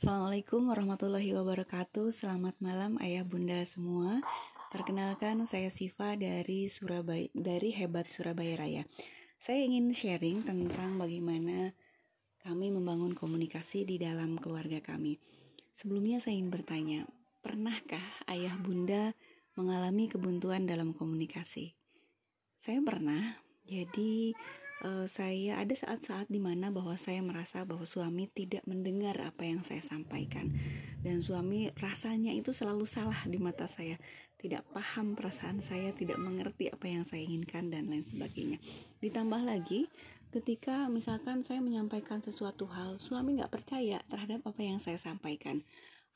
Assalamualaikum warahmatullahi wabarakatuh. Selamat malam ayah bunda semua. Perkenalkan saya Siva dari Surabaya dari Hebat Surabaya Raya. Saya ingin sharing tentang bagaimana kami membangun komunikasi di dalam keluarga kami. Sebelumnya saya ingin bertanya Pernahkah ayah bunda mengalami kebuntuan dalam komunikasi? Saya pernah. Jadi uh, saya ada saat-saat di mana bahwa saya merasa bahwa suami tidak mendengar apa yang saya sampaikan. Dan suami rasanya itu selalu salah di mata saya. Tidak paham perasaan saya tidak mengerti apa yang saya inginkan dan lain sebagainya. Ditambah lagi ketika misalkan saya menyampaikan sesuatu hal suami nggak percaya terhadap apa yang saya sampaikan.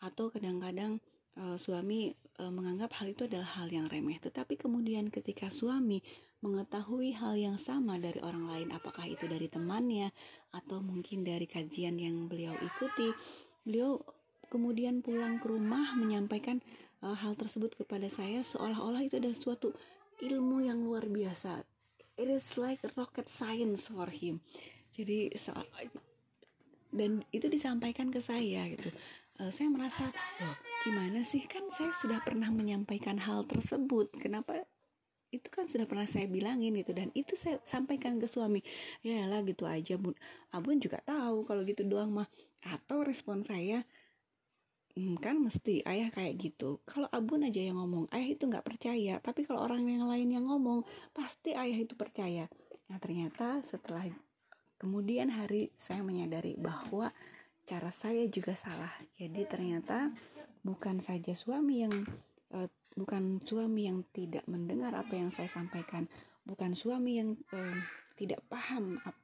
Atau kadang-kadang uh, suami uh, menganggap hal itu adalah hal yang remeh tetapi kemudian ketika suami mengetahui hal yang sama dari orang lain, apakah itu dari temannya atau mungkin dari kajian yang beliau ikuti. Beliau kemudian pulang ke rumah menyampaikan uh, hal tersebut kepada saya seolah-olah itu adalah suatu ilmu yang luar biasa. It is like rocket science for him. Jadi dan itu disampaikan ke saya gitu. Uh, saya merasa, gimana sih? Kan saya sudah pernah menyampaikan hal tersebut. Kenapa itu kan sudah pernah saya bilangin gitu. Dan itu saya sampaikan ke suami. Ya lah gitu aja bun. Abun juga tahu kalau gitu doang mah. Atau respon saya hmm, kan mesti ayah kayak gitu. Kalau abun aja yang ngomong ayah itu nggak percaya. Tapi kalau orang yang lain yang ngomong pasti ayah itu percaya. Nah ternyata setelah kemudian hari saya menyadari bahwa cara saya juga salah. Jadi ternyata bukan saja suami yang uh, bukan suami yang tidak mendengar apa yang saya sampaikan, bukan suami yang uh, tidak paham ap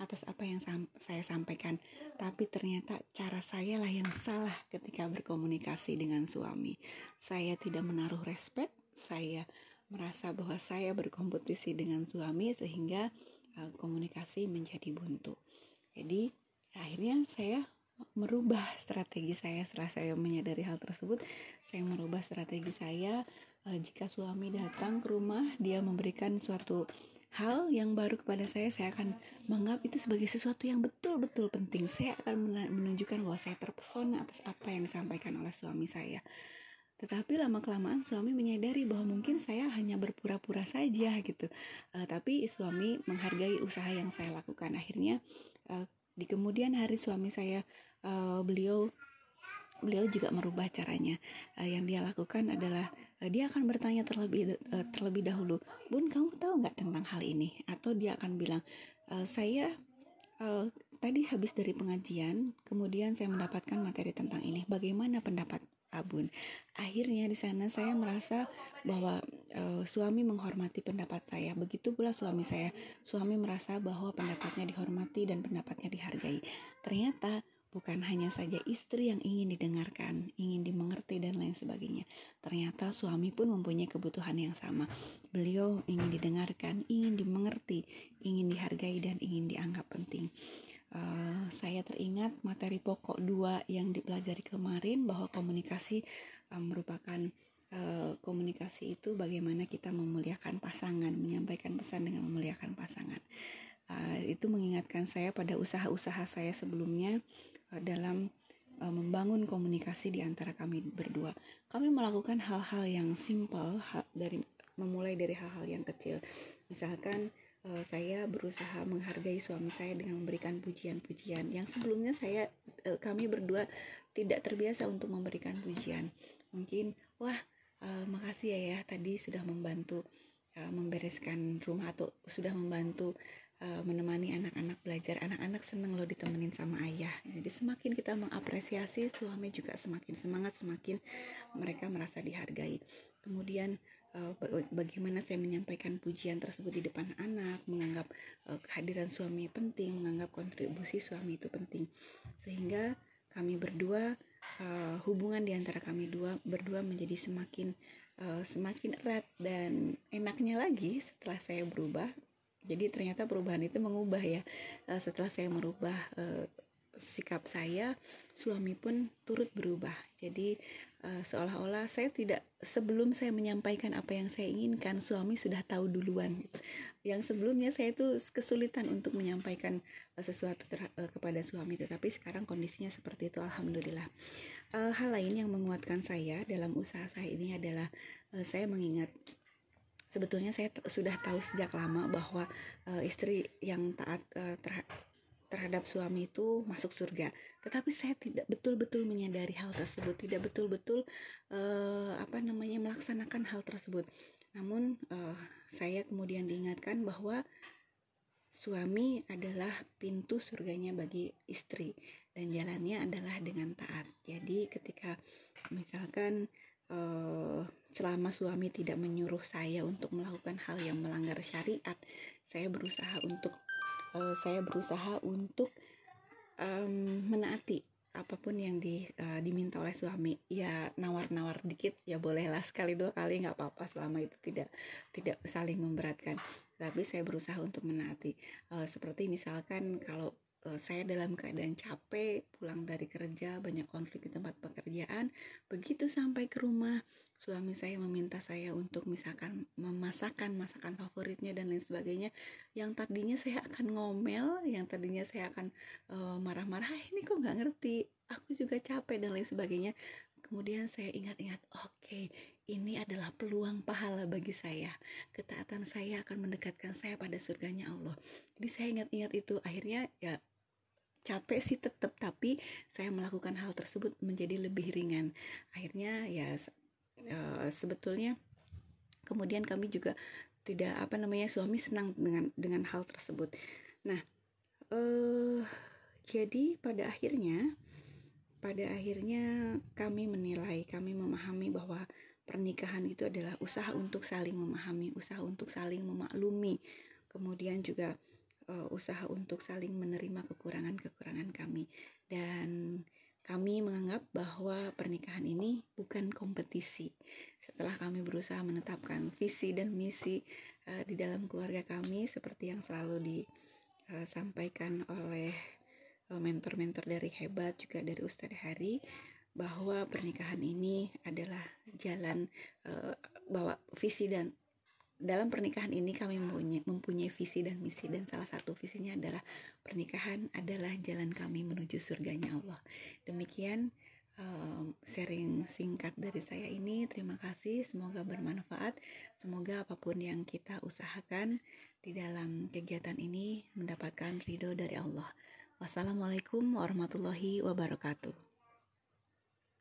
atas apa yang sam saya sampaikan, tapi ternyata cara saya lah yang salah ketika berkomunikasi dengan suami. Saya tidak menaruh respect, saya merasa bahwa saya berkompetisi dengan suami sehingga uh, komunikasi menjadi buntu. Jadi akhirnya saya merubah strategi saya setelah saya menyadari hal tersebut saya merubah strategi saya uh, jika suami datang ke rumah dia memberikan suatu hal yang baru kepada saya saya akan menganggap itu sebagai sesuatu yang betul-betul penting saya akan menunjukkan bahwa saya terpesona atas apa yang disampaikan oleh suami saya tetapi lama-kelamaan suami menyadari bahwa mungkin saya hanya berpura-pura saja gitu. Uh, tapi suami menghargai usaha yang saya lakukan. Akhirnya uh, di kemudian hari suami saya uh, beliau beliau juga merubah caranya. Uh, yang dia lakukan adalah uh, dia akan bertanya terlebih uh, terlebih dahulu, Bun kamu tahu nggak tentang hal ini? Atau dia akan bilang, uh, saya uh, tadi habis dari pengajian, kemudian saya mendapatkan materi tentang ini. Bagaimana pendapat Abun? Akhirnya di sana saya merasa bahwa uh, suami menghormati pendapat saya. Begitu pula suami saya. Suami merasa bahwa pendapatnya dihormati dan pendapatnya dihargai. Ternyata Bukan hanya saja istri yang ingin didengarkan, ingin dimengerti dan lain sebagainya. Ternyata suami pun mempunyai kebutuhan yang sama. Beliau ingin didengarkan, ingin dimengerti, ingin dihargai dan ingin dianggap penting. Uh, saya teringat materi pokok dua yang dipelajari kemarin bahwa komunikasi uh, merupakan uh, komunikasi itu bagaimana kita memuliakan pasangan, menyampaikan pesan dengan memuliakan pasangan. Uh, itu mengingatkan saya pada usaha-usaha saya sebelumnya Eh, dalam uh, membangun komunikasi di antara kami berdua. Kami melakukan hal-hal yang simple dari memulai dari hal-hal yang kecil. Misalkan uh, saya berusaha menghargai suami saya dengan memberikan pujian-pujian. Yang sebelumnya saya uh, kami berdua tidak terbiasa untuk memberikan pujian. Mungkin wah uh, makasih ya ya tadi sudah membantu uh, membereskan rumah atau sudah membantu menemani anak-anak belajar. Anak-anak seneng loh ditemenin sama ayah. Jadi semakin kita mengapresiasi suami juga semakin semangat semakin mereka merasa dihargai. Kemudian uh, bagaimana saya menyampaikan pujian tersebut di depan anak menganggap uh, kehadiran suami penting menganggap kontribusi suami itu penting. Sehingga kami berdua uh, hubungan di antara kami dua berdua menjadi semakin semakin erat dan enaknya lagi setelah saya berubah. Jadi ternyata perubahan itu mengubah ya. Setelah saya merubah sikap saya suami pun turut berubah. Jadi uh, seolah-olah saya tidak sebelum saya menyampaikan apa yang saya inginkan suami sudah tahu duluan. Yang sebelumnya saya itu kesulitan untuk menyampaikan uh, sesuatu uh, kepada suami. Tetapi sekarang kondisinya seperti itu alhamdulillah. Uh, hal lain yang menguatkan saya dalam usaha saya ini adalah uh, saya mengingat sebetulnya saya sudah tahu sejak lama bahwa uh, istri yang taat uh, terhadap suami itu masuk surga. Tetapi saya tidak betul-betul menyadari hal tersebut, tidak betul-betul uh, apa namanya melaksanakan hal tersebut. Namun uh, saya kemudian diingatkan bahwa suami adalah pintu surganya bagi istri dan jalannya adalah dengan taat. Jadi ketika misalkan uh, selama suami tidak menyuruh saya untuk melakukan hal yang melanggar syariat, saya berusaha untuk uh, saya berusaha untuk um, menaati apa pun yang di, uh, diminta oleh suami. Ya nawar-nawar dikit ya bolehlah sekali dua kali nggak apa-apa selama itu tidak tidak saling memberatkan. Tapi saya berusaha untuk menaati. Uh, seperti misalkan kalau saya dalam keadaan capek pulang dari kerja banyak konflik di tempat pekerjaan begitu sampai ke rumah suami saya meminta saya untuk misalkan memasakkan masakan favoritnya dan lain sebagainya. Yang tadinya saya akan ngomel yang tadinya saya akan uh, marah-marah ah, ini kok nggak ngerti? Aku juga capek dan lain sebagainya. Kemudian saya ingat-ingat oke okay, ini adalah peluang pahala bagi saya. Ketaatan saya akan mendekatkan saya pada surganya Allah. Jadi saya ingat-ingat itu akhirnya ya capek sih tetap tapi saya melakukan hal tersebut menjadi lebih ringan. Akhirnya ya uh, sebetulnya kemudian kami juga tidak apa namanya suami senang dengan dengan hal tersebut. Nah uh, jadi pada akhirnya pada akhirnya kami menilai kami memahami bahwa pernikahan itu adalah usaha untuk saling memahami usaha untuk saling memaklumi. Kemudian juga uh, usaha untuk saling menerima kekurangan-kekurangan kami dan kami menganggap bahwa pernikahan ini bukan kompetisi. Setelah kami berusaha menetapkan visi dan misi uh, di dalam keluarga kami seperti yang selalu disampaikan oleh mentor-mentor dari hebat juga dari Ustadz Hari bahwa pernikahan ini adalah jalan uh, bahwa visi dan dalam pernikahan ini kami mempunyai, mempunyai visi dan misi dan salah satu visinya adalah pernikahan adalah jalan kami menuju surganya Allah. Demikian um, sharing singkat dari saya ini. Terima kasih, semoga bermanfaat. Semoga apa pun yang kita usahakan di dalam kegiatan ini mendapatkan ridho dari Allah. Wassalamualaikum warahmatullahi wabarakatuh.